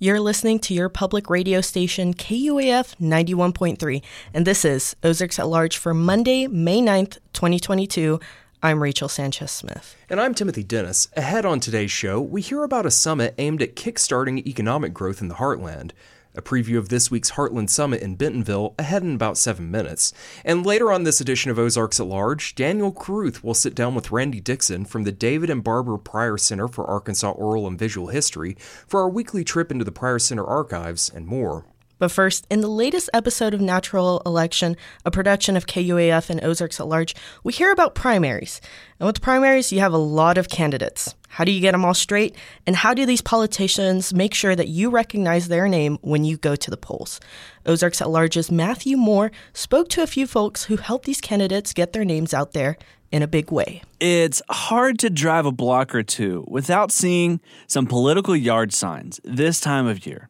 You're listening to your public radio station, KUAF 91.3, and this is Ozarks at Large for Monday, May 9th, 2022. I'm Rachel Sanchez Smith. And I'm Timothy Dennis. Ahead on today's show, we hear about a summit aimed at kickstarting economic growth in the heartland a preview of this week's Heartland Summit in Bentonville ahead in about seven minutes. And later on this edition of Ozarks at Large, Daniel Caruth will sit down with Randy Dixon from the David and Barbara Pryor Center for Arkansas Oral and Visual History for our weekly trip into the Pryor Center archives and more. But first, in the latest episode of Natural Election, a production of KUAF and Ozarks at Large, we hear about primaries. And with primaries, you have a lot of candidates. How do you get them all straight? And how do these politicians make sure that you recognize their name when you go to the polls? Ozarks at Large's Matthew Moore spoke to a few folks who helped these candidates get their names out there in a big way. It's hard to drive a block or two without seeing some political yard signs this time of year.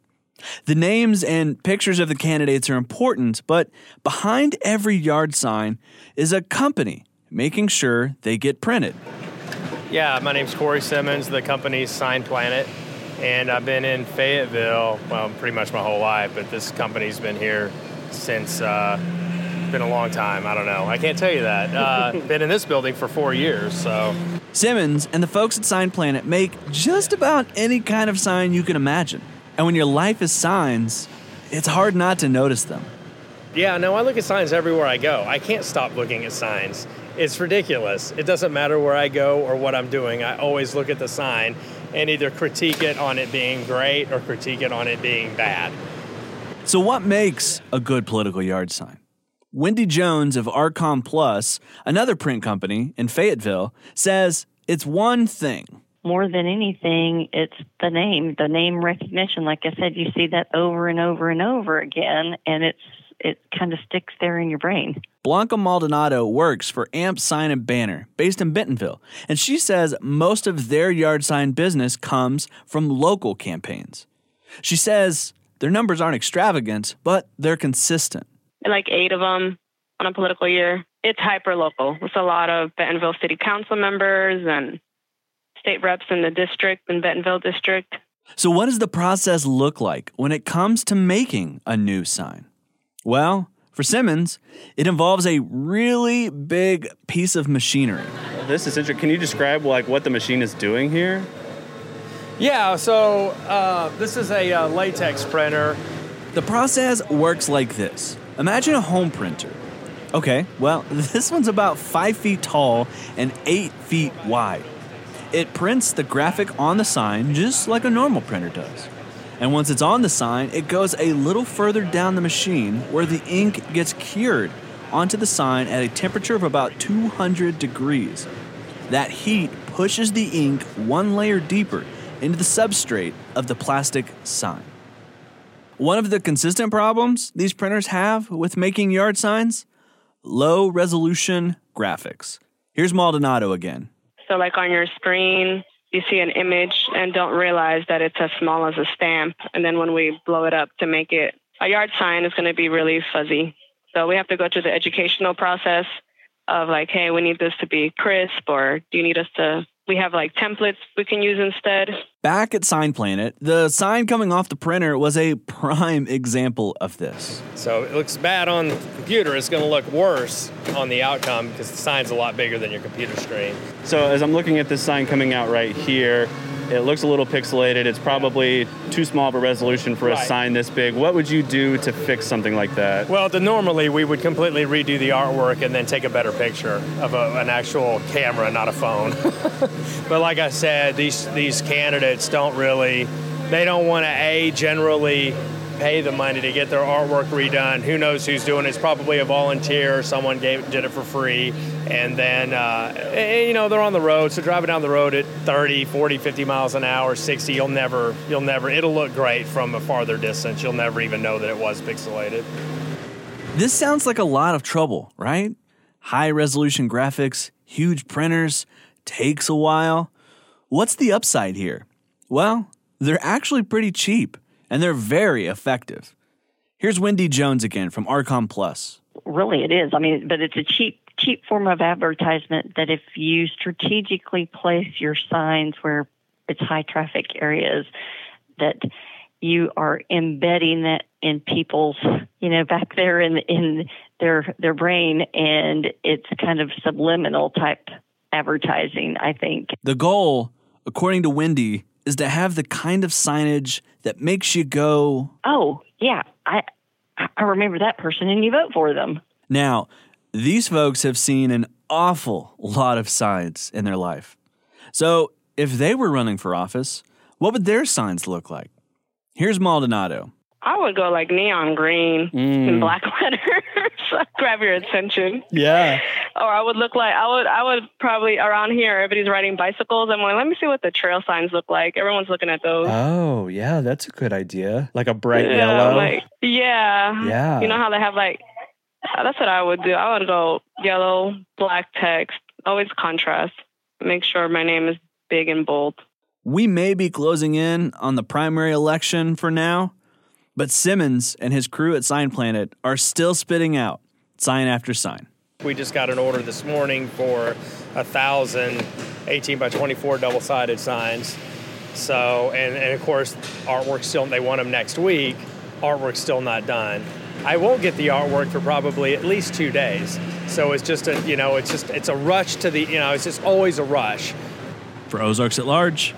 The names and pictures of the candidates are important, but behind every yard sign is a company making sure they get printed. Yeah, my name's Corey Simmons. The company's Sign Planet, and I've been in Fayetteville, well, pretty much my whole life, but this company's been here since, uh, been a long time. I don't know. I can't tell you that. Uh, been in this building for four years, so. Simmons and the folks at Sign Planet make just about any kind of sign you can imagine. And when your life is signs, it's hard not to notice them. Yeah, no, I look at signs everywhere I go. I can't stop looking at signs. It's ridiculous. It doesn't matter where I go or what I'm doing. I always look at the sign and either critique it on it being great or critique it on it being bad. So, what makes a good political yard sign? Wendy Jones of Arcom Plus, another print company in Fayetteville, says it's one thing more than anything, it's the name, the name recognition. Like I said, you see that over and over and over again, and it's it kind of sticks there in your brain. Blanca Maldonado works for Amp Sign and Banner, based in Bentonville, and she says most of their yard sign business comes from local campaigns. She says their numbers aren't extravagant, but they're consistent. Like eight of them on a political year. It's hyper local. It's a lot of Bentonville City Council members and state reps in the district in Bentonville district. So, what does the process look like when it comes to making a new sign? Well, for Simmons, it involves a really big piece of machinery. This is interesting. Can you describe like what the machine is doing here? Yeah, so uh, this is a uh, latex printer. The process works like this. Imagine a home printer. Okay, well, this one's about five feet tall and eight feet wide. It prints the graphic on the sign just like a normal printer does. And once it's on the sign, it goes a little further down the machine where the ink gets cured onto the sign at a temperature of about 200 degrees. That heat pushes the ink one layer deeper into the substrate of the plastic sign. One of the consistent problems these printers have with making yard signs low resolution graphics. Here's Maldonado again. So, like on your screen, you see an image and don't realize that it's as small as a stamp. And then when we blow it up to make it a yard sign, it's going to be really fuzzy. So we have to go through the educational process of like, hey, we need this to be crisp, or do you need us to we have like templates we can use instead. Back at Sign Planet, the sign coming off the printer was a prime example of this. So it looks bad on the computer. It's going to look worse on the outcome because the sign's a lot bigger than your computer screen. So as I'm looking at this sign coming out right here, it looks a little pixelated. It's probably too small of a resolution for a sign this big. What would you do to fix something like that? Well, the, normally we would completely redo the artwork and then take a better picture of a, an actual camera, not a phone. but like I said, these these candidates don't really they don't want to a generally pay the money to get their artwork redone. Who knows who's doing it? It's probably a volunteer. Someone gave, did it for free. And then, uh, eh, you know, they're on the road. So driving down the road at 30, 40, 50 miles an hour, 60, you'll never, you'll never, it'll look great from a farther distance. You'll never even know that it was pixelated. This sounds like a lot of trouble, right? High resolution graphics, huge printers, takes a while. What's the upside here? Well, they're actually pretty cheap and they're very effective. Here's Wendy Jones again from Arcom Plus. Really, it is. I mean, but it's a cheap, cheap form of advertisement that if you strategically place your signs where it's high traffic areas, that you are embedding that in people's, you know, back there in in their their brain, and it's kind of subliminal type advertising. I think the goal, according to Wendy, is to have the kind of signage that makes you go, "Oh yeah, I I remember that person," and you vote for them. Now, these folks have seen an awful lot of signs in their life. So, if they were running for office, what would their signs look like? Here's Maldonado. I would go like neon green mm. and black letters. grab your attention. Yeah. Or I would look like I would I would probably around here everybody's riding bicycles. I'm like, let me see what the trail signs look like. Everyone's looking at those. Oh yeah, that's a good idea. Like a bright yeah, yellow. Like yeah. Yeah. You know how they have like uh, that's what I would do. I would go yellow, black text, always contrast. Make sure my name is big and bold. We may be closing in on the primary election for now, but Simmons and his crew at Sign Planet are still spitting out sign after sign. We just got an order this morning for a thousand 18 by 24 double sided signs. So, and, and of course, artwork still, they want them next week. Artwork's still not done. I won't get the artwork for probably at least two days. So it's just a, you know, it's just, it's a rush to the, you know, it's just always a rush. For Ozarks at Large,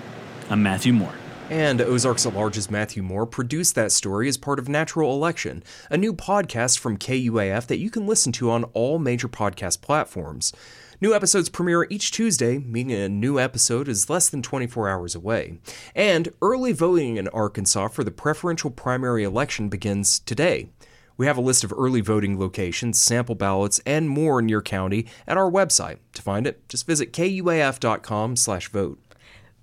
I'm Matthew Moore. And Ozarks at Large's Matthew Moore produced that story as part of Natural Election, a new podcast from KUAF that you can listen to on all major podcast platforms. New episodes premiere each Tuesday, meaning a new episode is less than 24 hours away. And early voting in Arkansas for the preferential primary election begins today. We have a list of early voting locations, sample ballots, and more in your county at our website. To find it, just visit kuaf.com/vote.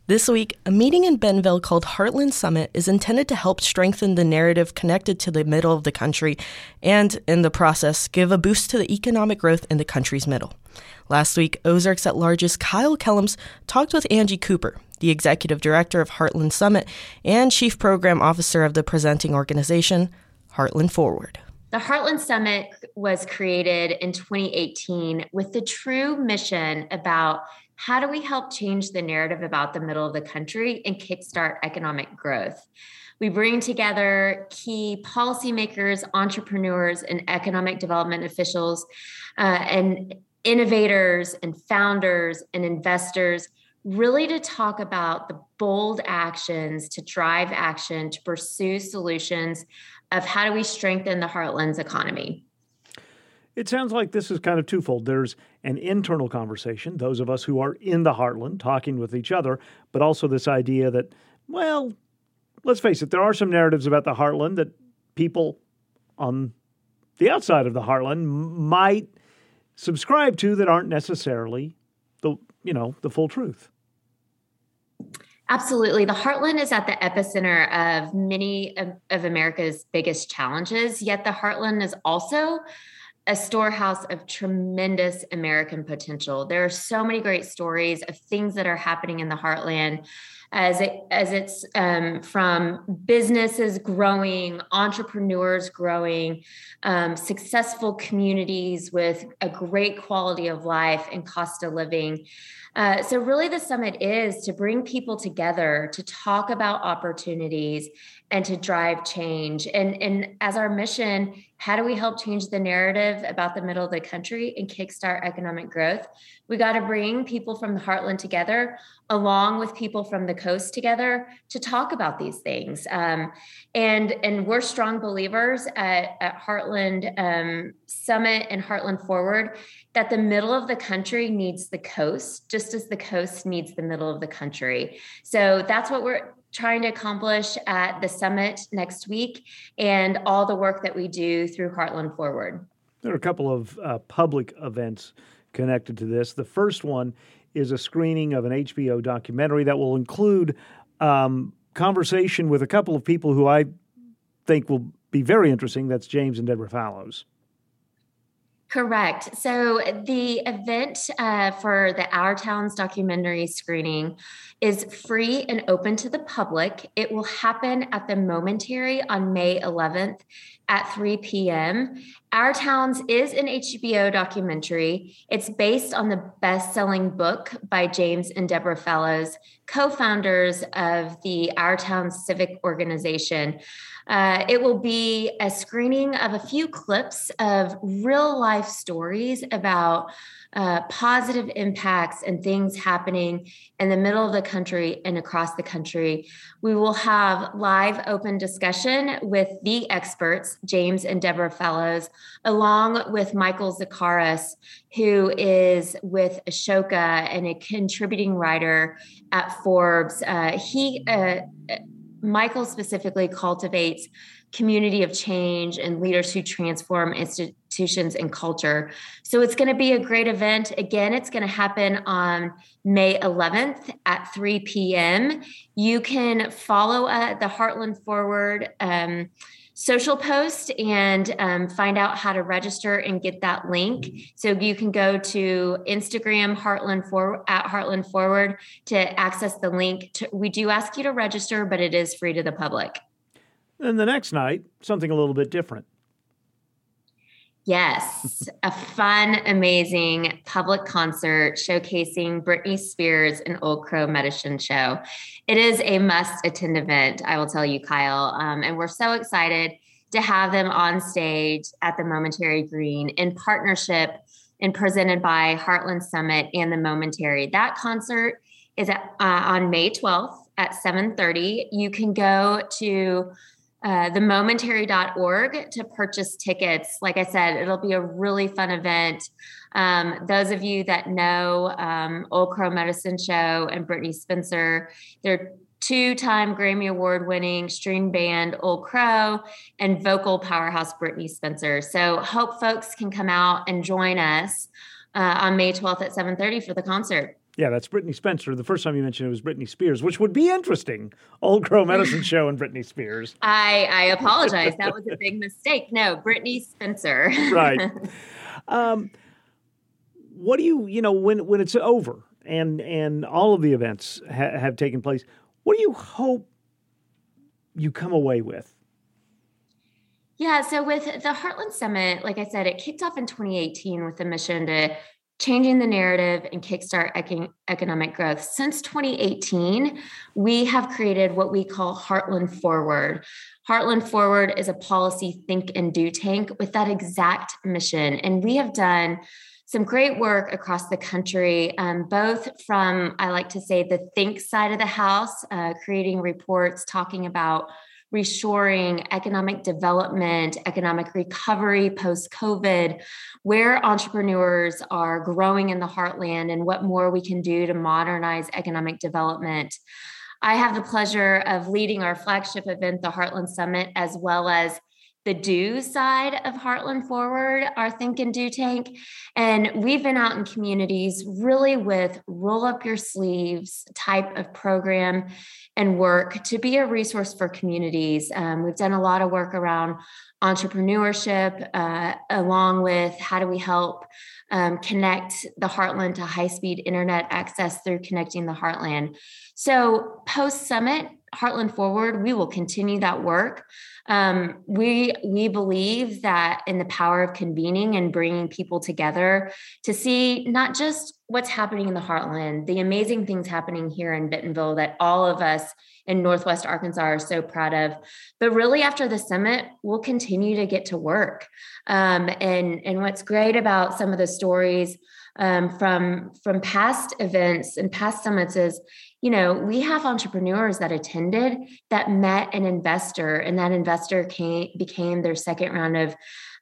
This week, a meeting in Bentonville called Heartland Summit is intended to help strengthen the narrative connected to the middle of the country and, in the process, give a boost to the economic growth in the country's middle. Last week, Ozarks at Large's Kyle Kellums talked with Angie Cooper, the executive director of Heartland Summit and chief program officer of the presenting organization, Heartland Forward. The Heartland Summit was created in 2018 with the true mission about how do we help change the narrative about the middle of the country and kickstart economic growth. We bring together key policymakers, entrepreneurs, and economic development officials, uh, and innovators, and founders, and investors really to talk about the bold actions to drive action to pursue solutions of how do we strengthen the Heartland's economy. It sounds like this is kind of twofold. There's an internal conversation, those of us who are in the heartland talking with each other, but also this idea that, well, let's face it, there are some narratives about the heartland that people on the outside of the heartland might subscribe to that aren't necessarily the, you know, the full truth. Absolutely. The heartland is at the epicenter of many of, of, America's biggest challenges, yet the heartland is also a storehouse of tremendous American potential. There are so many great stories of things that are happening in the heartland as it as it's um, from businesses growing, entrepreneurs growing, um, successful communities with a great quality of life and cost of living. Uh, so, really, the summit is to bring people together to talk about opportunities and to drive change. And, and as our mission, how do we help change the narrative about the middle of the country and kickstart economic growth? We got to bring people from the heartland together, along with people from the coast together, to talk about these things. Um, and and we're strong believers at, at Heartland um, Summit and Heartland Forward that the middle of the country needs the coast, just as the coast needs the middle of the country. So that's what we're trying to accomplish at the summit next week and all the work that we do through Heartland Forward. There are a couple of uh, public events connected to this. The first one is a screening of an HBO documentary that will include um, conversation with a couple of people who I think will be very interesting. That's James and Deborah Fallows. Correct. So the event uh, for the Our Towns documentary screening is free and open to the public. It will happen at the Momentary on May 11th at 3 p.m. Our Towns is an HBO documentary. It's based on the best selling book by James and Deborah Fallows, co founders of the Our Towns Civic Organization. Uh, it will be a screening of a few clips of real life stories about uh, positive impacts and things happening in the middle of the country and across the country. We will have live open discussion with the experts, James and Deborah Fallows, along with Michael Zakaras, who is with Ashoka and a contributing writer at Forbes. Uh, he uh, Michael specifically cultivates community of change and leaders who transform institutions and culture. So it's going to be a great event. Again, it's going to happen on May 11th at 3 p.m. You can follow uh, the Heartland Forward. Um, social post and um, find out how to register and get that link. So you can go to Instagram Heartland Forward at Heartland Forward to access the link. To, we do ask you to register, but it is free to the public. And the next night, something a little bit different. Yes, a fun, amazing public concert showcasing Britney Spears and Old Crow Medicine Show. It is a must attend event, I will tell you, Kyle. Um, and we're so excited to have them on stage at the Momentary Green in partnership and presented by Heartland Summit and the Momentary. That concert is at, uh, on May 12th at 7:30. You can go to uh, themomentary.org to purchase tickets. Like I said, it'll be a really fun event. Um, those of you that know um, Old Crow Medicine Show and Brittney Spencer, they're two-time Grammy Award-winning string band Old Crow and vocal powerhouse Brittney Spencer. So hope folks can come out and join us uh, on May 12th at 7:30 for the concert. Yeah, that's Brittney Spencer. The first time you mentioned it was Britney Spears, which would be interesting. Old Crow Medicine Show and Britney Spears. I, I apologize. That was a big mistake. No, Brittney Spencer. right. Um, what do you, you know, when when it's over and and all of the events ha- have taken place, what do you hope you come away with? Yeah, so with the Heartland Summit, like I said, it kicked off in 2018 with the mission to changing the narrative and kickstart econ- economic growth. Since 2018, we have created what we call Heartland Forward. Heartland Forward is a policy think and do tank with that exact mission. And we have done some great work across the country, um, both from, I like to say, the think side of the house, uh, creating reports talking about reshoring, economic development, economic recovery post COVID, where entrepreneurs are growing in the heartland, and what more we can do to modernize economic development. I have the pleasure of leading our flagship event, the Heartland Summit, as well as the do side of Heartland Forward, our Think and Do tank. And we've been out in communities really with roll up your sleeves type of program and work to be a resource for communities. Um, we've done a lot of work around entrepreneurship, uh, along with how do we help um, connect the heartland to high speed internet access through connecting the heartland. So, post summit, Heartland Forward, we will continue that work. Um, we we believe that in the power of convening and bringing people together to see not just what's happening in the heartland, the amazing things happening here in Bentonville that all of us in Northwest Arkansas are so proud of, but really after the summit, we'll continue to get to work. Um, and and what's great about some of the stories um, from from past events and past summits is you know we have entrepreneurs that attended that met an investor and that investor came became their second round of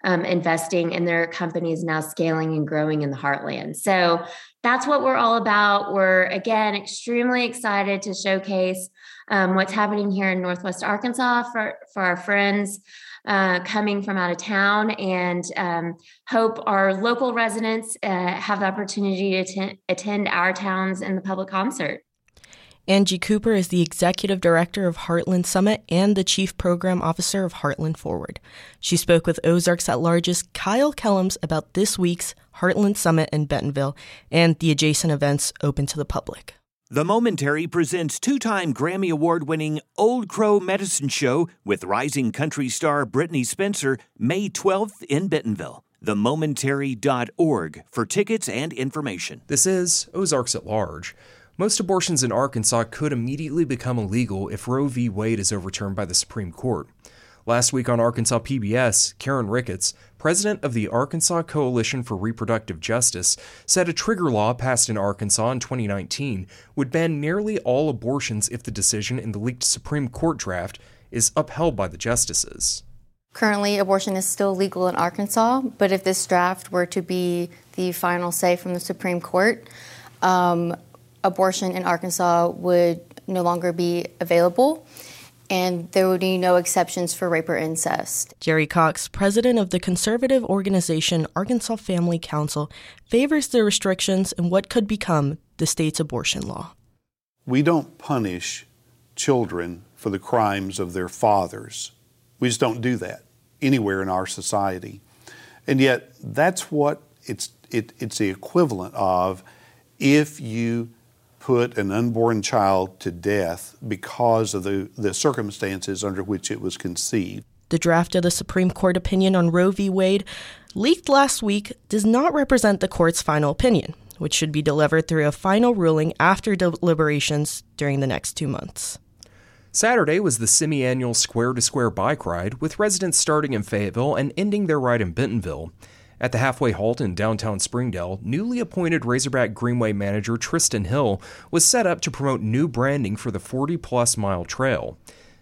um, investing and their company is now scaling and growing in the heartland. So that's what we're all about. We're again extremely excited to showcase um, what's happening here in northwest arkansas for for our friends uh, coming from out of town and um, hope our local residents uh, have the opportunity to attend, attend our towns and the public concert. Angie Cooper is the executive director of Heartland Summit and the chief program officer of Heartland Forward. She spoke with Ozarks at Large's Kyle Kellums about this week's Heartland Summit in Bentonville and the adjacent events open to the public. The Momentary presents two time Grammy Award winning Old Crow Medicine Show with rising country star Brittney Spencer May 12th in Bentonville. TheMomentary.org for tickets and information. This is Ozarks at Large. Most abortions in Arkansas could immediately become illegal if Roe v. Wade is overturned by the Supreme Court. Last week on Arkansas PBS, Karen Ricketts, president of the Arkansas Coalition for Reproductive Justice, said a trigger law passed in Arkansas in 2019 would ban nearly all abortions if the decision in the leaked Supreme Court draft is upheld by the justices. Currently, abortion is still legal in Arkansas, but if this draft were to be the final say from the Supreme Court, um, abortion in Arkansas would no longer be available and there would be no exceptions for rape or incest. Jerry Cox, president of the conservative organization Arkansas Family Council, favors the restrictions in what could become the state's abortion law. We don't punish children for the crimes of their fathers. We just don't do that anywhere in our society. And yet, that's what it's, it, it's the equivalent of if you put an unborn child to death because of the, the circumstances under which it was conceived. The draft of the Supreme Court opinion on Roe v. Wade, leaked last week, does not represent the court's final opinion, which should be delivered through a final ruling after deliberations during the next two months. Saturday was the semi annual Square to Square bike ride, with residents starting in Fayetteville and ending their ride in Bentonville. At the halfway halt in downtown Springdale, newly appointed Razorback Greenway manager Tristan Hill was set up to promote new branding for the 40 plus mile trail.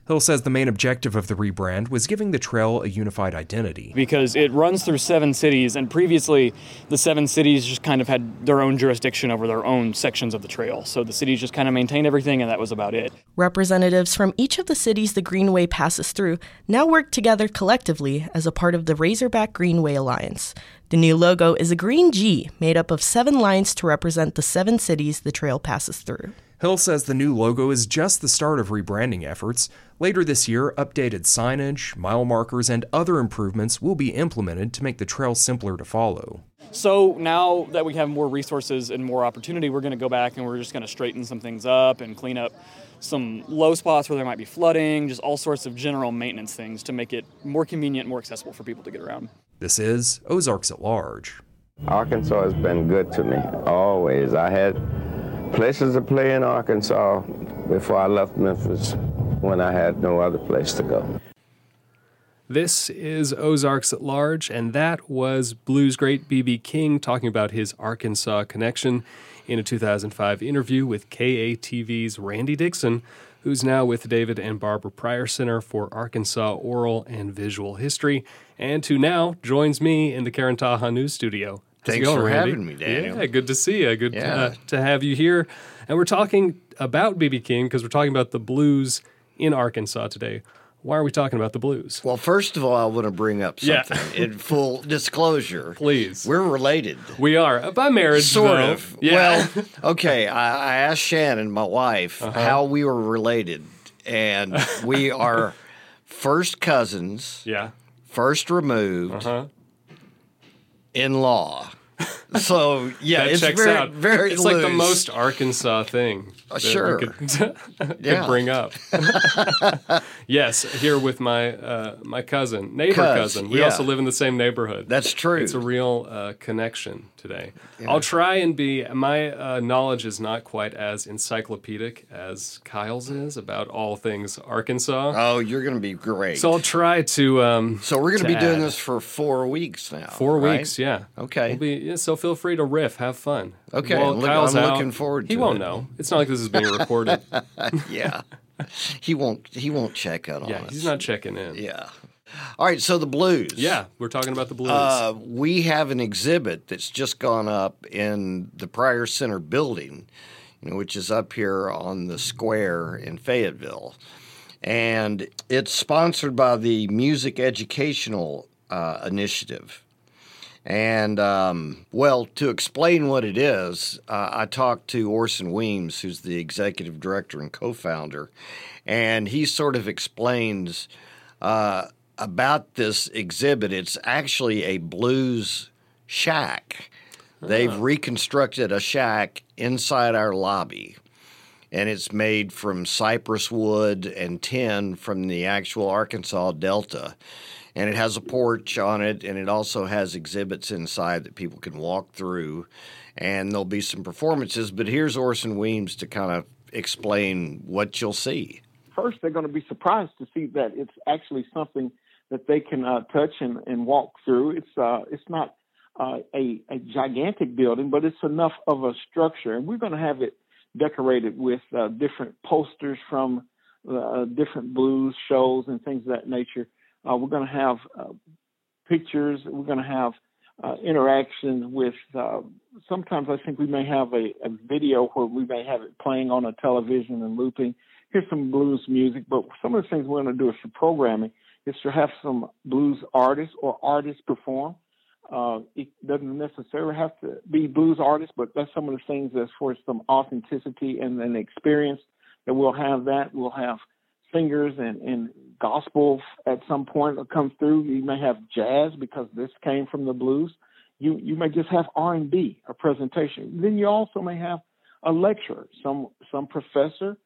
Hill says the main objective of the rebrand was giving the trail a unified identity. Because it runs through seven cities, and previously the seven cities just kind of had their own jurisdiction over their own sections of the trail. So the cities just kind of maintained everything, and that was about it. Representatives from each of the cities the Greenway passes through now work together collectively as a part of the Razorback Greenway Alliance. The new logo is a green G made up of seven lines to represent the seven cities the trail passes through. Hill says the new logo is just the start of rebranding efforts. Later this year, updated signage, mile markers, and other improvements will be implemented to make the trail simpler to follow. So now that we have more resources and more opportunity, we're going to go back and we're just going to straighten some things up and clean up some low spots where there might be flooding, just all sorts of general maintenance things to make it more convenient, more accessible for people to get around. This is Ozarks at Large. Arkansas has been good to me always. I had places to play in Arkansas before I left Memphis when I had no other place to go. This is Ozarks at Large, and that was blues great B.B. King talking about his Arkansas connection in a 2005 interview with KATV's Randy Dixon, who's now with David and Barbara Pryor Center for Arkansas Oral and Visual History, and who now joins me in the Taha News Studio. Thanks going, for Randy? having me, Daniel. Yeah, good to see you. Good yeah. uh, to have you here. And we're talking about BB King because we're talking about the blues in Arkansas today. Why are we talking about the blues? Well, first of all, I want to bring up something yeah. in full disclosure. Please. We're related. We are. Uh, by marriage, Sort though. of. Yeah. Well, okay. I, I, asked Shannon, my wife, uh-huh. how we were related. And we are first cousins. Yeah. First removed. Uh-huh. In law. So yeah, it's very, out. very. It's loose. like the most Arkansas thing. Uh, sure. Could, could yeah. bring up. yes, here with my uh, my cousin, neighbor Cuz, cousin. We yeah. also live in the same neighborhood. That's true. It's a real uh, connection today. Yeah. I'll try and be. My uh, knowledge is not quite as encyclopedic as Kyle's is about all things Arkansas. Oh, you're going to be great. So I'll try to. Um, so we're going to be doing this for four weeks now. Four right? weeks, yeah. Okay. We'll be, yeah, so feel free to riff, have fun. Okay, well, I'm, look, I'm out. looking forward. To. He won't it. know. It's not like this is being recorded. yeah, he won't. He won't check out on yeah, us. he's not checking in. Yeah. All right, so the blues. Yeah, we're talking about the blues. Uh, we have an exhibit that's just gone up in the Pryor Center building, you know, which is up here on the square in Fayetteville. And it's sponsored by the Music Educational uh, Initiative. And, um, well, to explain what it is, uh, I talked to Orson Weems, who's the executive director and co founder, and he sort of explains uh, about this exhibit. It's actually a blues shack. They've reconstructed a shack inside our lobby. and it's made from cypress wood and tin from the actual Arkansas Delta. And it has a porch on it, and it also has exhibits inside that people can walk through. And there'll be some performances. But here's Orson Weems to kind of explain what you'll see. First, they're going to be surprised to see that it's actually something that they can uh, touch and, and walk through. It's uh, it's not uh, a, a gigantic building, but it's enough of a structure, and we're going to have it decorated with uh, different posters from uh, different blues shows and things of that nature. Uh, we're going to have uh, pictures. We're going to have uh, interactions with. Uh, sometimes I think we may have a, a video where we may have it playing on a television and looping. Here's some blues music, but some of the things we're going to do is for programming is to have some blues artists or artists perform. Uh, it doesn't necessarily have to be blues artists, but that's some of the things as for some authenticity and an experience that we'll have that. We'll have singers and, and gospel at some point will come through. You may have jazz because this came from the blues. You you may just have R and B, a presentation. Then you also may have a lecturer, some some professor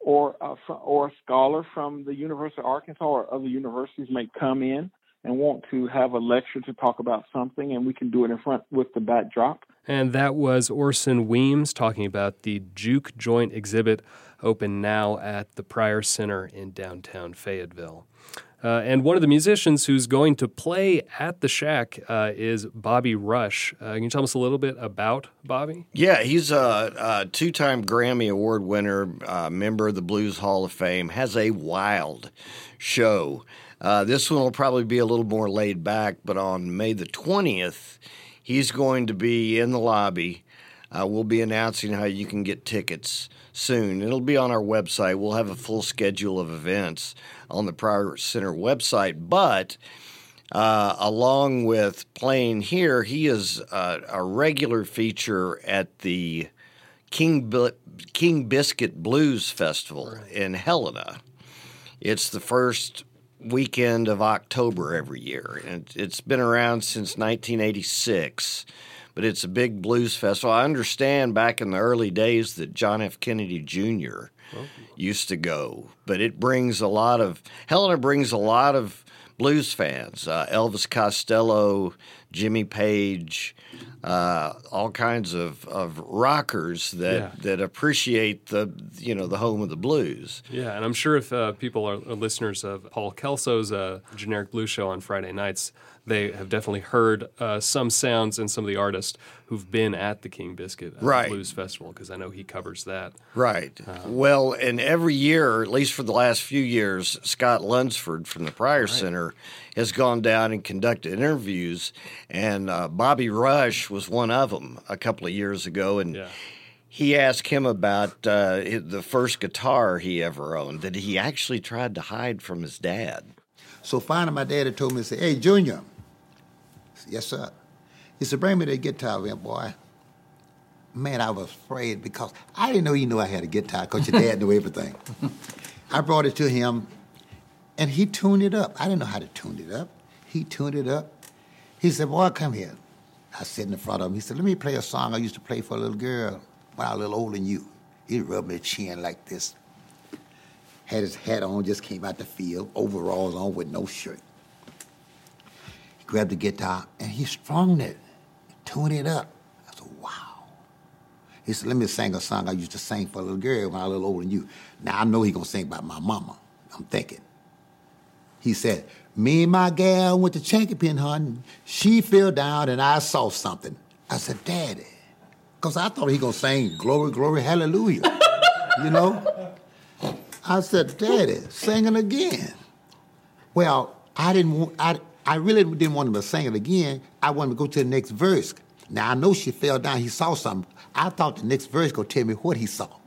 or a, or a scholar from the University of Arkansas or other universities may come in and want to have a lecture to talk about something, and we can do it in front with the backdrop. And that was Orson Weems talking about the Juke Joint exhibit open now at the Pryor Center in downtown Fayetteville. Uh, and one of the musicians who's going to play at the Shack uh, is Bobby Rush. Uh, can you tell us a little bit about Bobby? Yeah, he's a, a two time Grammy Award winner, uh, member of the Blues Hall of Fame, has a wild show. Uh, this one will probably be a little more laid back, but on May the 20th, he's going to be in the lobby. Uh, we'll be announcing how you can get tickets soon. It'll be on our website. We'll have a full schedule of events on the Pryor Center website. But uh, along with playing here, he is uh, a regular feature at the King, King Biscuit Blues Festival right. in Helena. It's the first weekend of October every year, and it's been around since 1986 but it's a big blues festival. I understand back in the early days that John F. Kennedy Jr. Used to go, but it brings a lot of Helena brings a lot of blues fans. Uh, Elvis Costello, Jimmy Page, uh, all kinds of, of rockers that, yeah. that appreciate the you know the home of the blues. Yeah, and I'm sure if uh, people are, are, listeners of Paul Kelso's uh, generic blues show on Friday nights, they have definitely heard uh, some sounds and some of the artists who've been at the King Biscuit uh, right. Blues Festival because I know he covers that. Right. Um, well, and every year, at least for the last few years, Scott Lunsford from the Pryor right. Center has gone down and conducted interviews, and uh, Bobby Rush was one of them a couple of years ago, and. Yeah he asked him about uh, the first guitar he ever owned that he actually tried to hide from his dad. So finally, my daddy told me, "Say, hey, Junior, Yes, sir. He said, bring me the guitar, man, boy. Man, I was afraid because I didn't know you knew I had a guitar because your dad knew everything. I brought it to him, and he tuned it up. I didn't know how to tune it up. He tuned it up. He said, boy, come here. I sit in the front of him. He said, let me play a song I used to play for a little girl when I was a little older than you. He rubbed my chin like this. Had his hat on, just came out the field, overalls on with no shirt grabbed the guitar, and he strummed it, tuned it up. I said, wow. He said, let me sing a song I used to sing for a little girl when I was a little older than you. Now I know he gonna sing about my mama. I'm thinking. He said, me and my gal went to chinquapin hunting. She fell down and I saw something. I said, Daddy. Because I thought he gonna sing glory, glory, hallelujah. you know? I said, Daddy, singing again. Well, I didn't want, I, I really didn't want him to sing it again. I wanted to go to the next verse. Now I know she fell down. He saw something. I thought the next verse gonna tell me what he saw.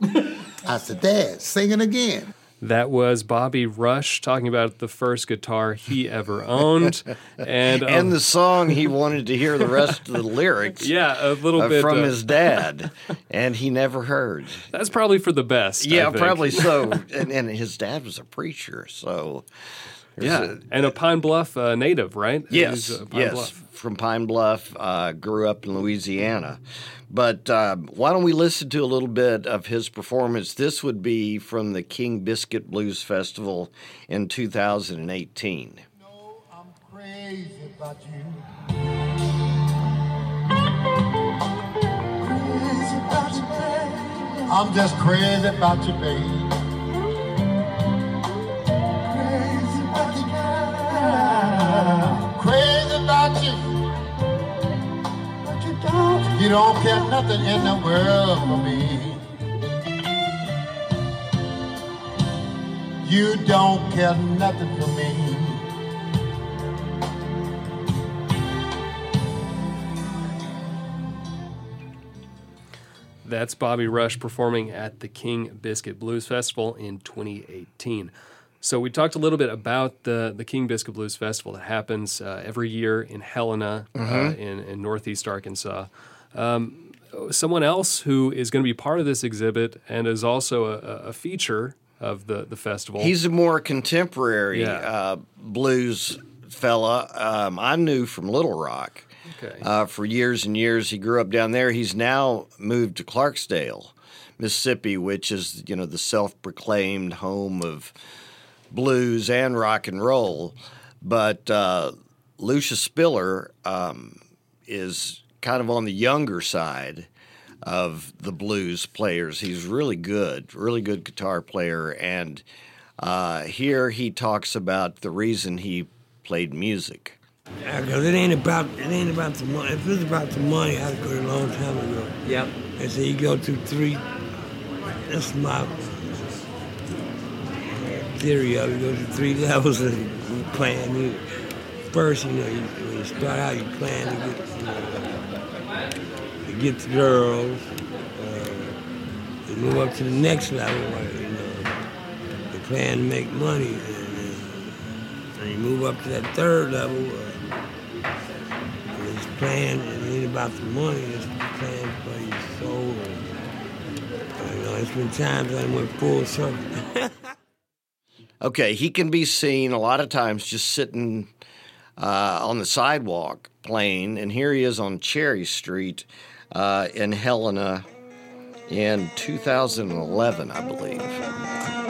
I said, Dad, sing it again. That was Bobby Rush talking about the first guitar he ever owned, and um, and the song he wanted to hear the rest of the lyrics. Yeah, a little uh, bit from uh, his dad, and he never heard. That's probably for the best. Yeah, probably so. And, and his dad was a preacher, so Yeah. and a Pine Bluff uh, native, right? Yes, He's, uh, Pine yes, Bluff. from Pine Bluff. Uh, grew up in Louisiana, but uh, why don't we listen to a little bit of his performance? This would be from the King Biscuit Blues Festival in 2018. crazy about you. Crazy about you, babe. I'm just crazy about you, babe. About you. But you don't. You don't care nothing in the world for me. You don't care nothing for me. That's Bobby Rush performing at the King Biscuit Blues Festival in 2018. So we talked a little bit about the the King Biscuit Blues Festival that happens uh, every year in Helena, uh, Mhm. in, in Northeast Arkansas. Um, someone else who is going to be part of this exhibit and is also a, a feature of the the festival. He's a more contemporary Yeah. uh, blues fella. Um, I knew from Little Rock Okay. uh, for years and years. He grew up down there. He's now moved to Clarksdale, Mississippi, which is you know the self-proclaimed home of blues and rock and roll. But uh, Lucius Spiller um, is kind of on the younger side of the blues players. He's really good, really good guitar player. And uh, here he talks about the reason he played music. Because it ain't about it ain't about the money. If it was about the money, I'd go a long time ago. Yep. And so you go through three. That's my theory of it. Go through three levels of plan. You, first, you know, you, when you start out, you plan to get you, know, to get the girls. Uh, you move up to the next level, where, you know, you plan to make money, and, uh, and you move up to that third level. Uh, and it's plan, it ain't about the money, it's plan for your soul. And, you know, it's been times I went full circle. Okay, he can be seen a lot of times just sitting uh, on the sidewalk playing, and here he is on Cherry Street uh, in Helena in 2011, I believe.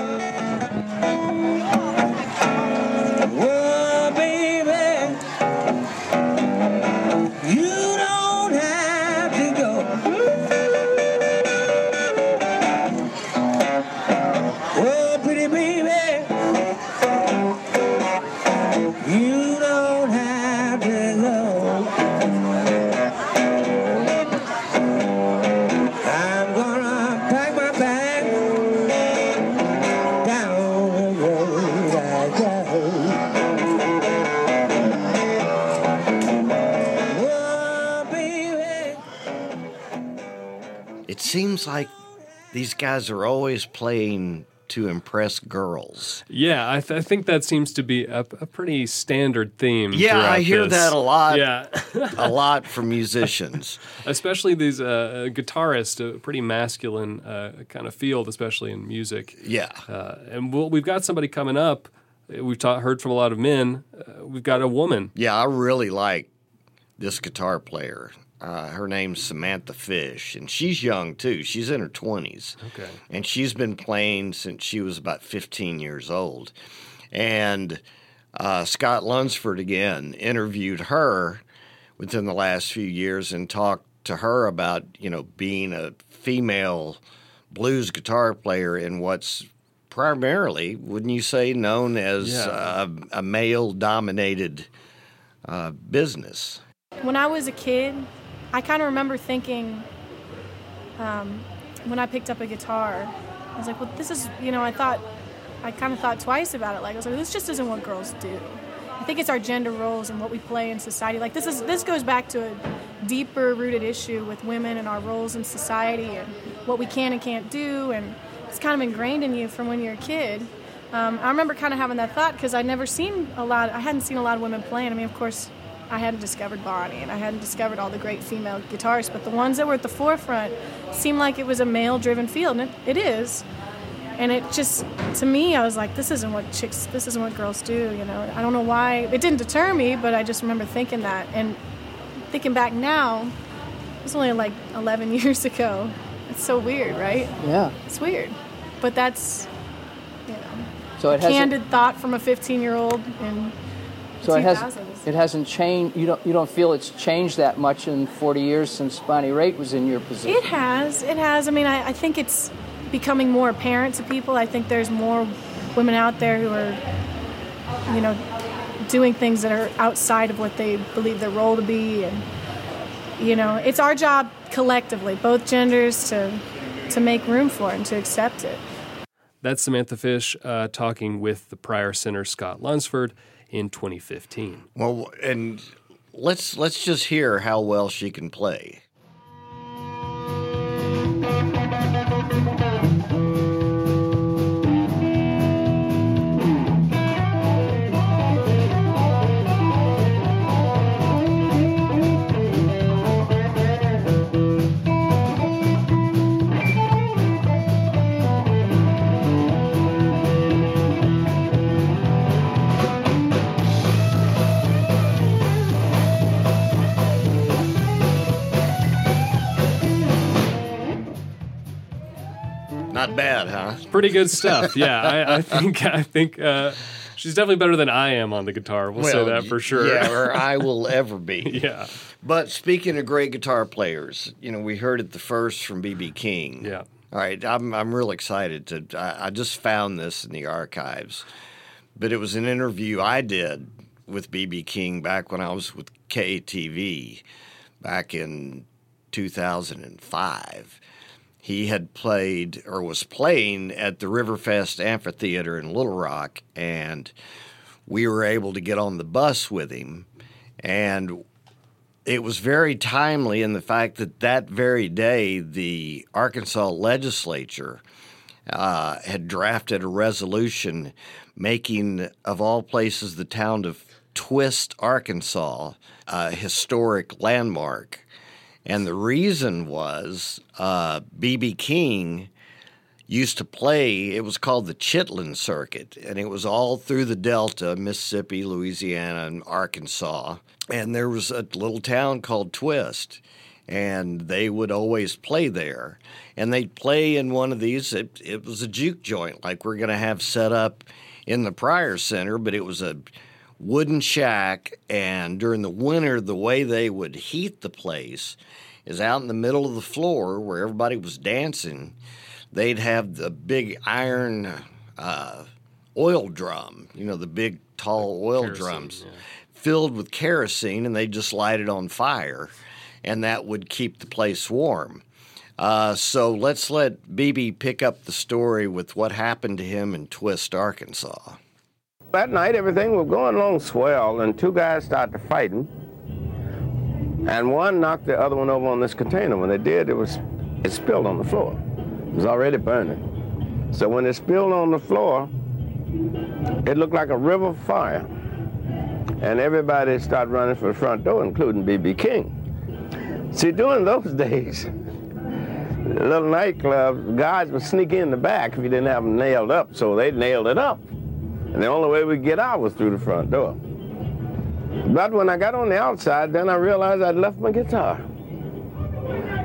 Seems like these guys are always playing to impress girls. Yeah, I, th- I think that seems to be a, a pretty standard theme. Yeah, I hear this. that a lot. Yeah, a lot from musicians. especially these uh, guitarists, a pretty masculine uh, kind of field, especially in music. Yeah, uh, and we'll, we've got somebody coming up. We've ta- heard from a lot of men. Uh, we've got a woman. Yeah, I really like this guitar player. Uh, her name's Samantha Fish, and she's young too. She's in her 20s. Okay. And she's been playing since she was about 15 years old. And uh, Scott Lunsford, again, interviewed her within the last few years and talked to her about, you know, being a female blues guitar player in what's primarily, wouldn't you say, known as Yeah. uh, a male dominated uh, business. When I was a kid, I kind of remember thinking, um, when I picked up a guitar, I was like, well, this is, you know, I thought, I kind of thought twice about it. Like, I was like, this just isn't what girls do. I think it's our gender roles and what we play in society. Like, this is this goes back to a deeper rooted issue with women and our roles in society and what we can and can't do. And it's kind of ingrained in you from when you're a kid. Um, I remember kind of having that thought because I'd never seen a lot. I hadn't seen a lot of women playing. I mean, of course, I hadn't discovered Bonnie and I hadn't discovered all the great female guitarists, but the ones that were at the forefront seemed like it was a male-driven field, and it, it is. and it just to me i was like this isn't what chicks this isn't what girls do you know i don't know why it didn't deter me but i just remember thinking that and thinking back now it was only like 11 years ago it's so weird right Yeah. it's weird but that's you know So it hasn't. candid thought from a 15 year old in So it 2000s. Hasn't. It hasn't changed. You don't. You don't feel it's changed that much in 40 years since Bonnie Raitt was in your position. It has. It has. I mean, I, I think it's becoming more apparent to people. I think there's more women out there who are, you know, doing things that are outside of what they believe their role to be, and you know, it's our job collectively, both genders, to to make room for it and to accept it. That's Samantha Fish uh, talking with the Pryor Center Scott Lunsford in 2015. Well, and let's let's just hear how well she can play. Pretty good stuff. Yeah, I, I think I think uh, she's definitely better than I am on the guitar. We'll, say that for sure. Yeah, or I will ever be. yeah. But speaking of great guitar players, you know, we heard it the first from BB King. Yeah. All right, I'm I'm real excited to. I, I just found this in the archives, but it was an interview I did with BB King back when I was with KTV, back in 2005. He had played or was playing at the Riverfest Amphitheater in Little Rock, and we were able to get on the bus with him, and it was very timely in the fact that that very day the Arkansas legislature uh, had drafted a resolution making, of all places, the town of Twist, Arkansas, a historic landmark. And the reason was uh, B.B. King used to play, it was called the Chitlin Circuit, and it was all through the Delta, Mississippi, Louisiana, and Arkansas. And there was a little town called Twist, and they would always play there. And they'd play in one of these, it, it was a juke joint, like we're going to have set up in the Pryor Center, but it was a wooden shack. And during the winter, the way they would heat the place is out in the middle of the floor where everybody was dancing they'd have the big iron uh, oil drum, you know, the big tall oil kerosene, drums filled with kerosene, and they just light it on fire, and that would keep the place warm. Uh, so let's let BB pick up the story with what happened to him in Twist, Arkansas. That night, everything was going along swell, and two guys started fighting. And one knocked the other one over on this container. When they did, it was it spilled on the floor. It was already burning. So when it spilled on the floor, it looked like a river of fire. And everybody started running for the front door, including B.B. King. See, during those days, little nightclubs, guys would sneak in the back if you didn't have them nailed up, so they nailed it up. And the only way we get out was through the front door. But when I got on the outside, then I realized I'd left my guitar.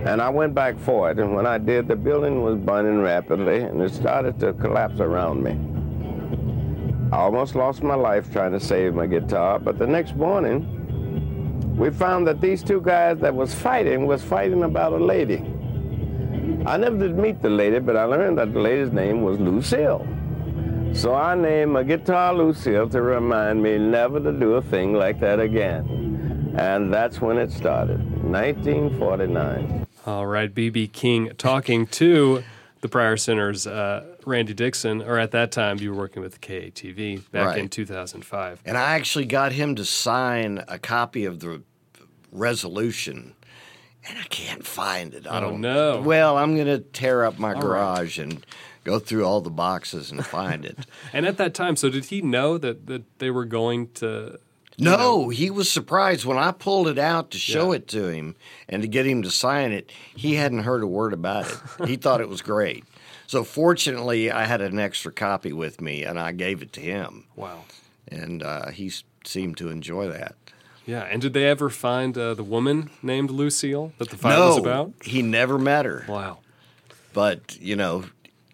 And I went back for it, and when I did, the building was burning rapidly, and it started to collapse around me. I almost lost my life trying to save my guitar, but the next morning, we found that these two guys that was fighting was fighting about a lady. I never did meet the lady, but I learned that the lady's name was Lucille. So I named my guitar Lucille to remind me never to do a thing like that again. And that's when it started, 1949. All right, BB King talking to the Pryor Center's uh, Randy Dixon, or at that time you were working with KATV back in 2005. And I actually got him to sign a copy of the resolution, and I can't find it. I Oh, don't know. Well, I'm going to tear up my All right. garage and go through all the boxes and find it. And at that time, so did he know that, that they were going to? No, he was surprised when I pulled it out to show it to him and to get him to sign it. He hadn't heard a word about it. he thought it was great. So fortunately, I had an extra copy with me, and I gave it to him. Wow! And uh, he seemed to enjoy that. Yeah, and did they ever find uh, the woman named Lucille that the fight no, was about? he never met her. Wow! But you know,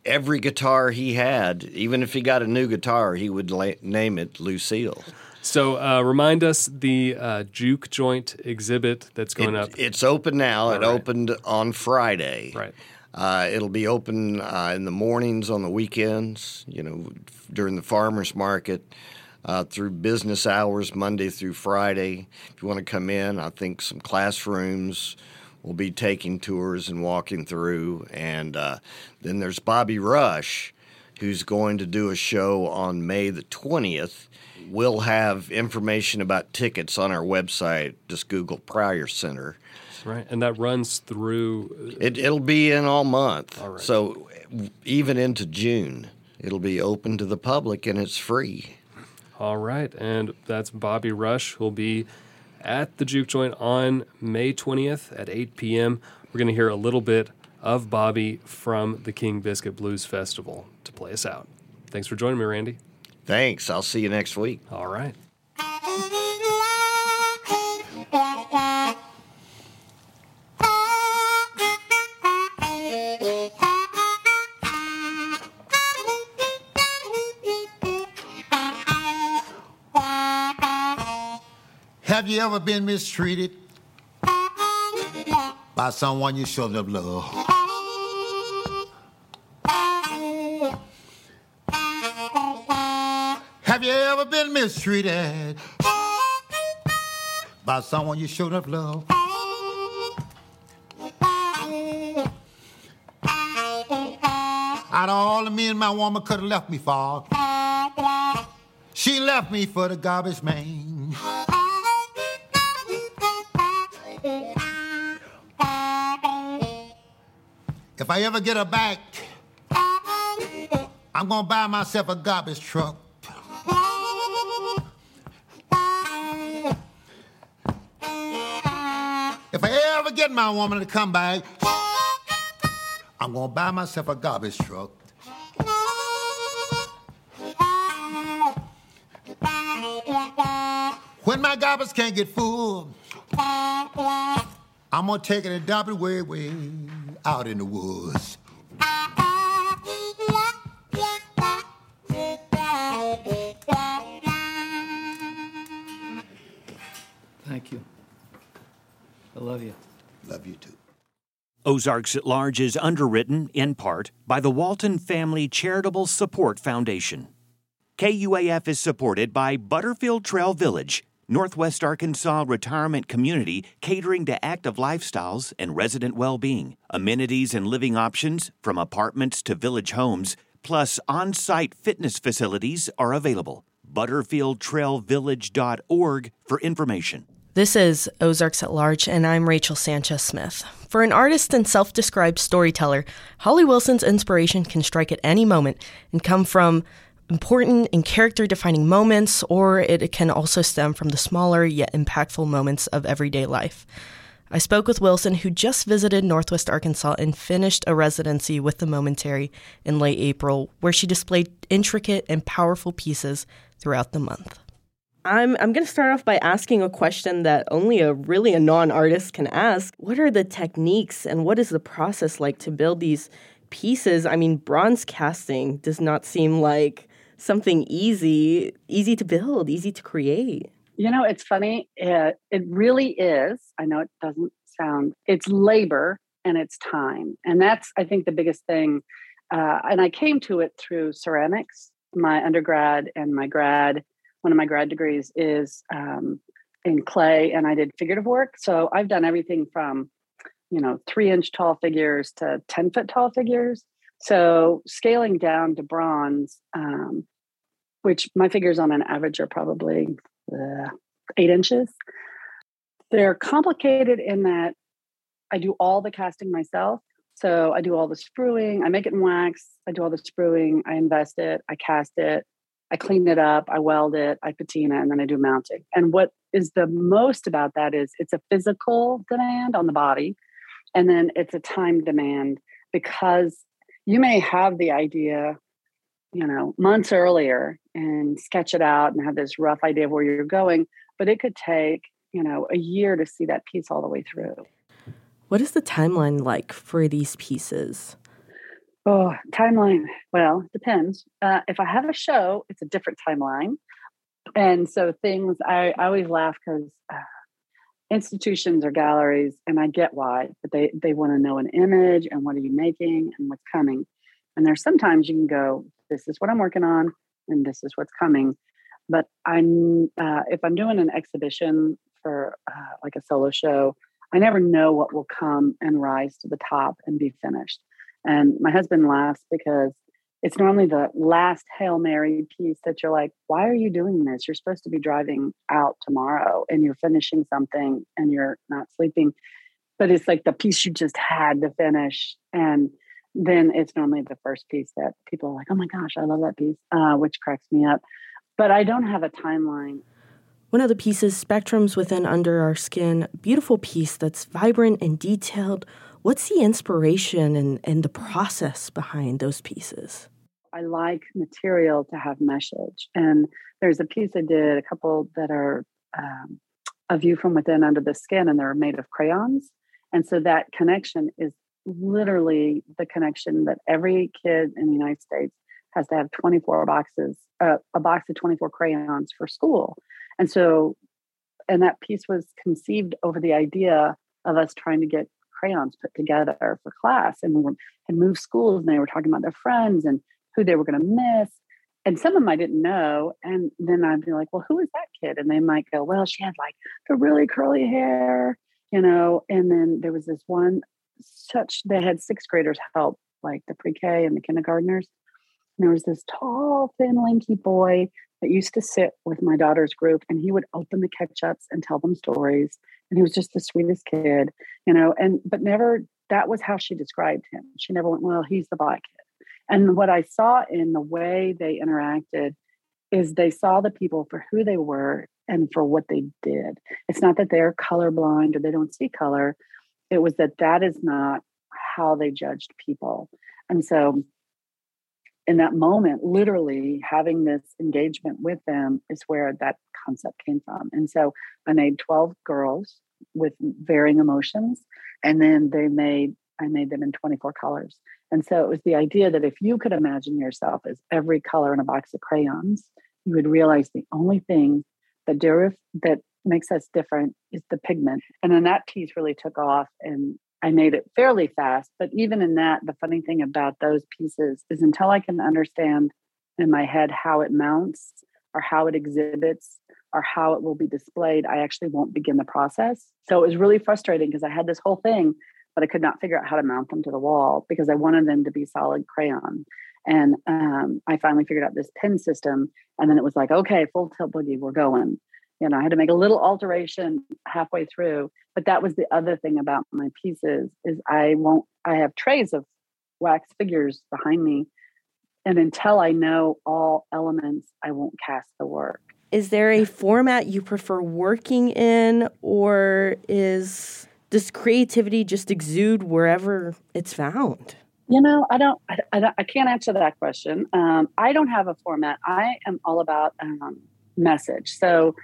every guitar he had, even if he got a new guitar, he would la- name it Lucille. So uh, remind us the uh, juke joint exhibit that's going It- up. It's open now. All it right. opened on Friday. Right. Uh, it'll be open uh, in the mornings, on the weekends. You know, during the farmers market, uh, through business hours, Monday through Friday. If you want to come in, I think some classrooms will be taking tours and walking through. And uh, then there's Bobby Rush, who's going to do a show on May the twentieth. We'll have information about tickets on our website. Just Google Pryor Center. Right, and that runs through. It, it'll be in all month. So even into June, it'll be open to the public and it's free. All right, and that's Bobby Rush who'll be at the Juke Joint on May 20th at 8 p.m. We're going to hear a little bit of Bobby from the King Biscuit Blues Festival to play us out. Thanks for joining me, Randy. Thanks. I'll see you next week. All right. You ever been mistreated by someone you showed up love? Have you ever been mistreated by someone you showed up love? Out of all the men my woman could have left me for, she left me for the garbage man. I ever get her back, I'm gonna buy myself a garbage truck. If I ever get my woman to come back, I'm gonna buy myself a garbage truck. When my garbage can't get full, I'm gonna take it and dump it way, way out in the woods. Thank you. I love you. Love you too. Ozarks at Large is underwritten, in part, by the Walton Family Charitable Support Foundation. KUAF is supported by Butterfield Trail Village, Northwest Arkansas retirement community catering to active lifestyles and resident well being. Amenities and living options, from apartments to village homes, plus on site fitness facilities are available. ButterfieldTrailVillage.org for information. This is Ozarks at Large, and I'm Rachel Sanchez Smith. For an artist and self described storyteller, Holly Wilson's inspiration can strike at any moment and come from important and character defining moments, or it can also stem from the smaller yet impactful moments of everyday life. I spoke with Wilson, who just visited Northwest Arkansas and finished a residency with the Momentary in late April, where she displayed intricate and powerful pieces throughout the month. I'm I'm going to start off by asking a question that only a really a non-artist can ask. What are the techniques and what is the process like to build these pieces? I mean, bronze casting does not seem like something easy, easy to build, easy to create. You know, it's funny. It, it really is. I know it doesn't sound, it's labor and it's time. And that's, I think, the biggest thing. Uh, and I came to it through ceramics. My undergrad and my grad, one of my grad degrees is um, in clay, and I did figurative work. So I've done everything from, you know, three inch tall figures to 10 foot tall figures. So scaling down to bronze, um, which my figures on an average are probably uh, eight inches. They're complicated in that I do all the casting myself. So I do all the spruing, I make it in wax, I do all the spruing, I invest it, I cast it, I clean it up, I weld it, I patina, and then I do mounting. And what is the most about that is it's a physical demand on the body, and then it's a time demand because you may have the idea, you know, months earlier and sketch it out and have this rough idea of where you're going, but it could take, you know, a year to see that piece all the way through. What is the timeline like for these pieces? Oh, timeline. Well, depends. Uh, if I have a show, it's a different timeline. And so things, I, I always laugh because uh, institutions or galleries, and I get why, but they, they want to know an image and what are you making and what's coming. And there's sometimes you can go, this is what I'm working on and this is what's coming. But I'm, uh, if I'm doing an exhibition for uh, like a solo show, I never know what will come and rise to the top and be finished. And my husband laughs because it's normally the last Hail Mary piece that you're like, why are you doing this? You're supposed to be driving out tomorrow and you're finishing something and you're not sleeping. But it's like the piece you just had to finish. And then it's normally the first piece that people are like, oh my gosh, I love that piece, uh, which cracks me up. But I don't have a timeline. One of the pieces, Spectrums Within Under Our Skin, beautiful piece that's vibrant and detailed. What's the inspiration and, and the process behind those pieces? I like material to have message. And there's a piece I did, a couple that are um, a view from within under the skin, and they're made of crayons. And so that connection is literally the connection that every kid in the United States has to have 24 boxes, uh, a box of 24 crayons for school. And so, and that piece was conceived over the idea of us trying to get crayons put together for class. And we were, had moved schools and they were talking about their friends and who they were going to miss. And some of them I didn't know. And then I'd be like, well, who is that kid? And they might go, well, she had like the really curly hair, you know. And then there was this one, such, they had sixth graders help, like the pre K and the kindergartners. And there was this tall, thin, lanky boy that used to sit with my daughter's group and he would open the catch ups and tell them stories. And he was just the sweetest kid, you know, and but never that was how she described him. She never went, well, he's the black kid and what I saw in the way they interacted is they saw the people for who they were and for what they did. It's not that they're colorblind or they don't see color. It was that that is not how they judged people. And so in that moment, literally having this engagement with them is where that concept came from. And so I made 12 girls with varying emotions. And then they made, I made them in 24 colors. And so it was the idea that if you could imagine yourself as every color in a box of crayons, you would realize the only thing that derif- that makes us different is the pigment. And then that piece really took off and I made it fairly fast. But even in that, the funny thing about those pieces is until I can understand in my head how it mounts or how it exhibits or how it will be displayed, I actually won't begin the process. So it was really frustrating because I had this whole thing but I could not figure out how to mount them to the wall because I wanted them to be solid crayon. And um, I finally figured out this pin system, and then it was like, okay, full tilt boogie, we're going. You know, I had to make a little alteration halfway through, but that was the other thing about my pieces is I won't. I have trays of wax figures behind me, and until I know all elements, I won't cast the work. Is there a format you prefer working in, or is does creativity just exude wherever it's found? You know, I don't, I, I, I can't answer that question. Um, I don't have a format. I am all about um, message. So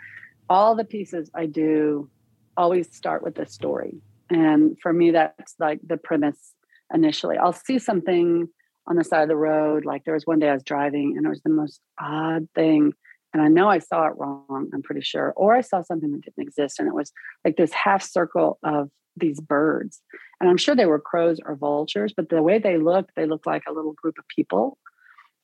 all the pieces I do always start with a story. And for me, that's like the premise initially. I'll see something on the side of the road. Like there was one day I was driving and it was the most odd thing and I know I saw it wrong, I'm pretty sure, or I saw something that didn't exist. And it was like this half circle of these birds. And I'm sure they were crows or vultures, but the way they looked, they looked like a little group of people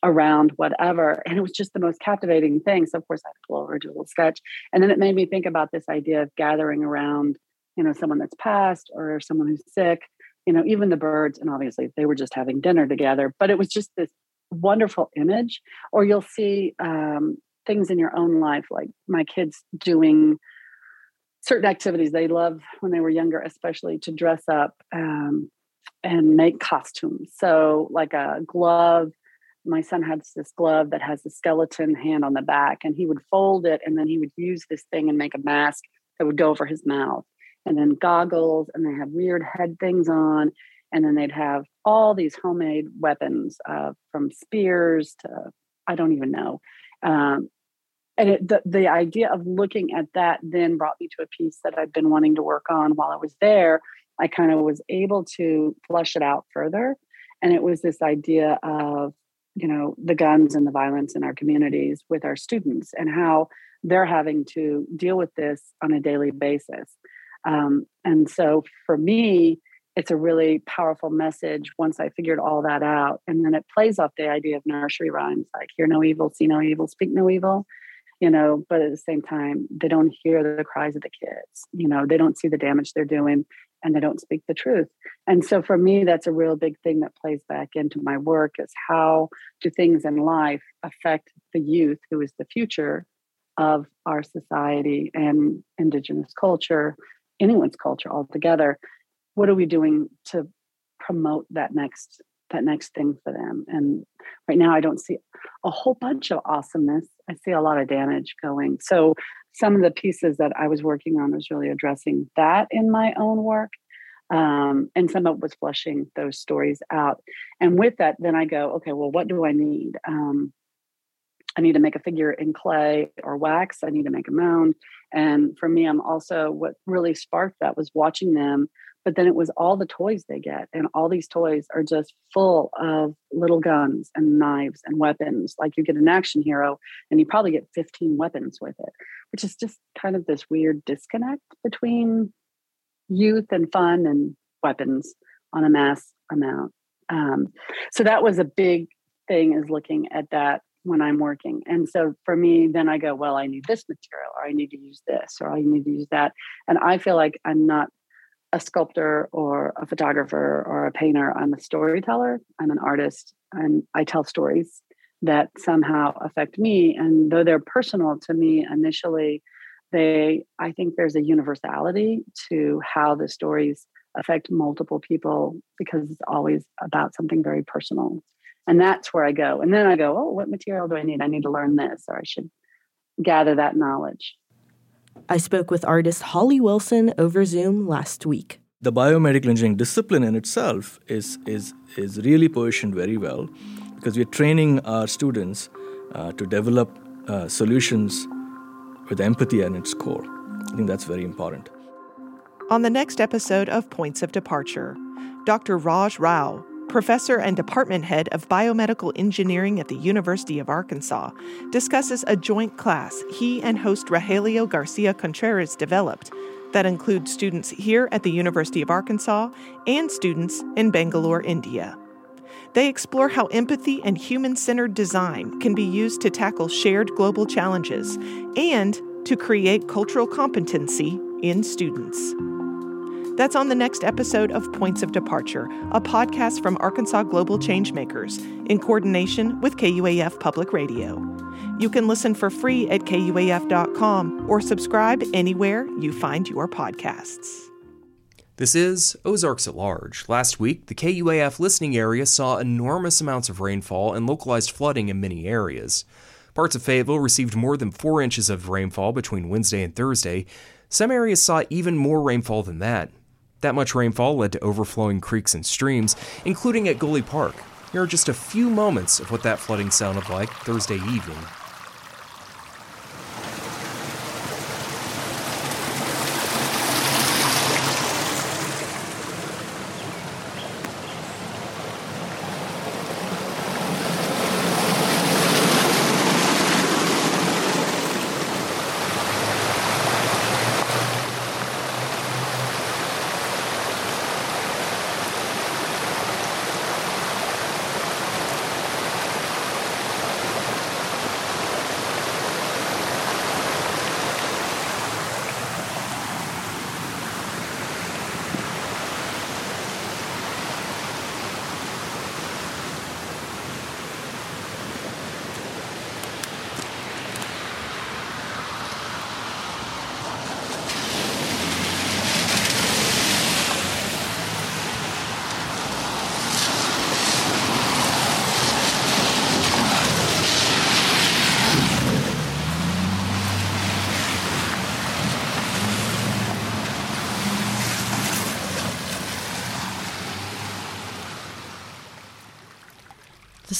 around whatever. And it was just the most captivating thing. So, of course, I had to pull over, do a little sketch. And then it made me think about this idea of gathering around, you know, someone that's passed or someone who's sick, you know, even the birds. And obviously, they were just having dinner together. But it was just this wonderful image. Or you'll see um, things in your own life, like my kids doing certain activities they love when they were younger, especially to dress up um, and make costumes. So, like a glove, my son had this glove that has a skeleton hand on the back, and he would fold it and then he would use this thing and make a mask that would go over his mouth. And then goggles, and they have weird head things on. and then they'd have all these homemade weapons uh, from spears to I don't even know. Um, and it, the, the idea of looking at that then brought me to a piece that I'd been wanting to work on while I was there. I kind of was able to flush it out further. And it was this idea of, you know, the guns and the violence in our communities with our students and how they're having to deal with this on a daily basis. Um, and so for me, it's a really powerful message once I figured all that out. And then it plays off the idea of nursery rhymes like, hear no evil, see no evil, speak no evil you know but at the same time they don't hear the cries of the kids you know they don't see the damage they're doing and they don't speak the truth and so for me that's a real big thing that plays back into my work is how do things in life affect the youth who is the future of our society and indigenous culture anyone's culture altogether what are we doing to promote that next that next thing for them. And right now, I don't see a whole bunch of awesomeness. I see a lot of damage going. So, some of the pieces that I was working on was really addressing that in my own work. Um, and some of it was flushing those stories out. And with that, then I go, okay, well, what do I need? Um, I need to make a figure in clay or wax. I need to make a mound. And for me, I'm also what really sparked that was watching them but then it was all the toys they get and all these toys are just full of little guns and knives and weapons. Like you get an action hero and you probably get 15 weapons with it which is just kind of this weird disconnect between youth and fun and weapons on a mass amount. Um, so that was a big thing is looking at that when i'm working. And so for me then i go well i need this material or i need to use this or i need to use that. And i feel like i'm not a sculptor or a photographer or a painter. I'm a storyteller. I'm an artist, and I tell stories that somehow affect me. And though they're personal to me initially, they I think there's a universality to how the stories affect multiple people because it's always about something very personal. And that's where I go. And then I go, oh, what material do I need? I need to learn this, or I should gather that knowledge. I spoke with artist Holly Wilson over Zoom last week. The biomedical engineering discipline in itself is, is, is really positioned very well because we're training our students uh, to develop uh, solutions with empathy at its core. I think that's very important. On the next episode of Points of Departure, Dr. Raj Rao professor and department head of biomedical engineering at the University of Arkansas, discusses a joint class he and host Rogelio Garcia Contreras developed that includes students here at the University of Arkansas and students in Bangalore, India. They explore how empathy and human centered design can be used to tackle shared global challenges and to create cultural competency in students. That's on the next episode of Points of Departure, a podcast from Arkansas Global Changemakers in coordination with KUAF Public Radio. You can listen for free at KUAF.com or subscribe anywhere you find your podcasts. This is Ozarks at Large. Last week, the KUAF listening area saw enormous amounts of rainfall and localized flooding in many areas. Parts of Fayetteville received more than 4 inches of rainfall between Wednesday and Thursday. Some areas saw even more rainfall than that. That much rainfall led to overflowing creeks and streams, including at Gully Park. Here are just a few moments of what that flooding sounded like Thursday evening.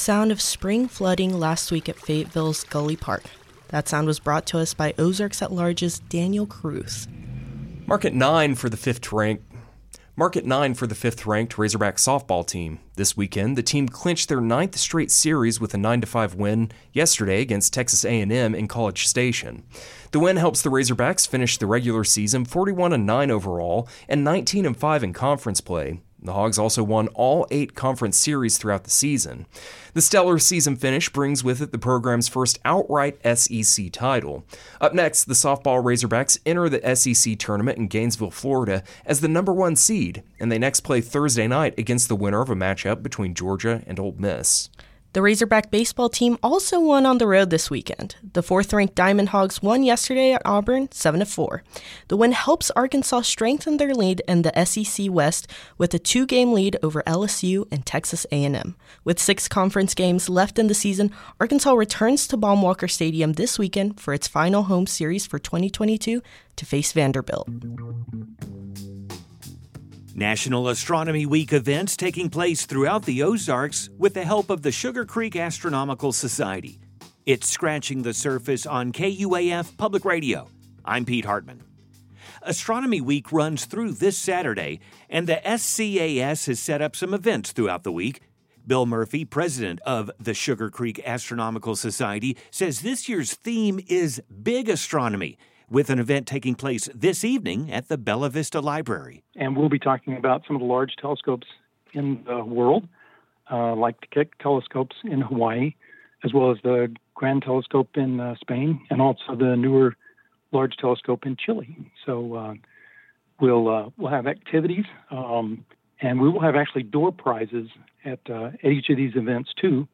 Sound of spring flooding last week at Fayetteville's Gully Park. That sound was brought to us by Ozarks at Large's Daniel Caruth. Market nine for the fifth ranked. Mark at nine for the fifth ranked Razorback softball team. This weekend, the team clinched their ninth straight series with a 9 5 win yesterday against Texas A&M in College Station. The win helps the Razorbacks finish the regular season 41 9 overall and 19 5 in conference play. The Hogs also won all eight conference series throughout the season. The stellar season finish brings with it the program's first outright SEC title. Up next, the softball Razorbacks enter the SEC tournament in Gainesville, Florida as the number one seed, and they next play Thursday night against the winner of a matchup between Georgia and Ole Miss. The Razorback baseball team also won on the road this weekend. The fourth ranked Diamond Hogs won yesterday at Auburn 7 4. The win helps Arkansas strengthen their lead in the SEC West with a two game lead over LSU and Texas A&M. With six conference games left in the season, Arkansas returns to Baum-Walker Stadium this weekend for its final home series for 2022 to face Vanderbilt. National Astronomy Week events taking place throughout the Ozarks with the help of the Sugar Creek Astronomical Society. It's Scratching the Surface on KUAF Public Radio. I'm Pete Hartman. Astronomy Week runs through this Saturday, and the SCAS has set up some events throughout the week. Bill Murphy, president of the Sugar Creek Astronomical Society, says this year's theme is Big Astronomy with an event taking place this evening at the Bella Vista Library. And we'll be talking about some of the large telescopes in the world, uh, like the Keck telescopes in Hawaii, as well as the Grand Telescope in uh, Spain, and also the newer large telescope in Chile. So uh, we'll uh, we'll have activities, um, and we will have actually door prizes at, uh, at each of these events too.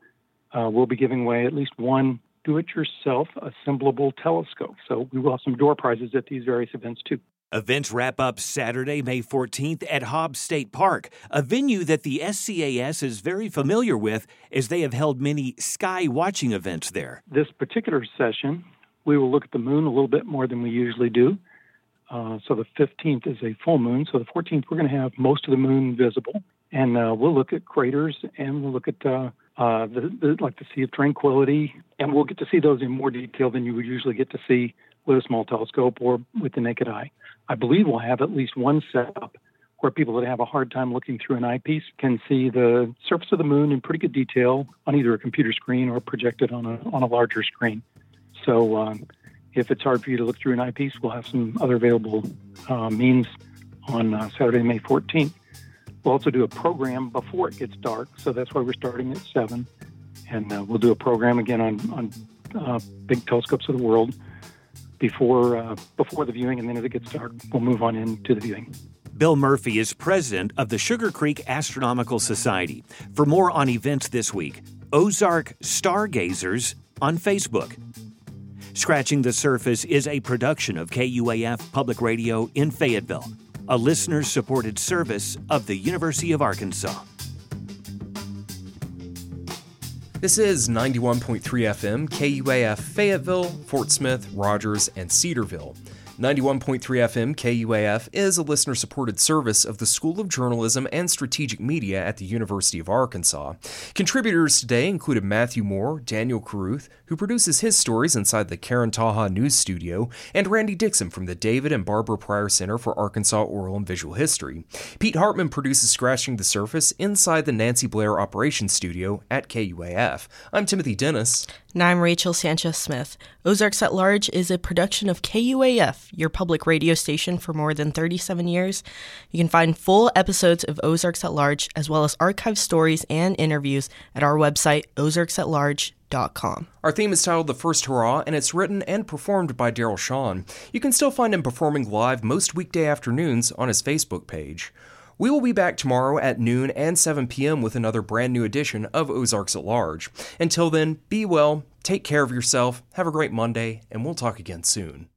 Uh, we'll be giving away at least one do it yourself assemblable telescope. So we will have some door prizes at these various events too. Events wrap up Saturday, May 14th at Hobbs State Park, a venue that the SCAS is very familiar with as they have held many sky watching events there. This particular session, we will look at the moon a little bit more than we usually do. Uh, so the 15th is a full moon. So the 14th, we're going to have most of the moon visible. And uh, we'll look at craters and we'll look at uh, uh, the, the, like the Sea of Tranquility, and we'll get to see those in more detail than you would usually get to see with a small telescope or with the naked eye. I believe we'll have at least one setup where people that have a hard time looking through an eyepiece can see the surface of the moon in pretty good detail on either a computer screen or projected on a on a larger screen. So um, if it's hard for you to look through an eyepiece, we'll have some other available uh, means on uh, Saturday, May 14th. We'll also do a program before it gets dark, so that's why we're starting at seven, and uh, we'll do a program again on on uh, big telescopes of the world before uh, before the viewing, and then as it gets dark, we'll move on into the viewing. Bill Murphy is president of the Sugar Creek Astronomical Society. For more on events this week, Ozark Stargazers on Facebook. Scratching the Surface is a production of KUAF Public Radio in Fayetteville a listener supported service of the University of Arkansas. This is 91.3 FM, KUAF Fayetteville, Fort Smith, Rogers, and Cedarville. 91.3 FM KUAF is a listener supported service of the School of Journalism and Strategic Media at the University of Arkansas. Contributors today included Matthew Moore, Daniel Caruth, who produces his stories inside the Karen Taha News Studio, and Randy Dixon from the David and Barbara Pryor Center for Arkansas Oral and Visual History. Pete Hartman produces Scratching the Surface inside the Nancy Blair Operations Studio at KUAF. I'm Timothy Dennis. And I'm Rachel Sanchez Smith. Ozarks at Large is a production of KUAF, your public radio station for more than 37 years. You can find full episodes of Ozarks at Large, as well as archived stories and interviews at our website, ozarksatlarge.com. Our theme is titled The First Hurrah, and it's written and performed by Daryl Sean. You can still find him performing live most weekday afternoons on his Facebook page. We will be back tomorrow at noon and 7 p.m. with another brand new edition of Ozarks at Large. Until then, be well, take care of yourself, have a great Monday, and we'll talk again soon.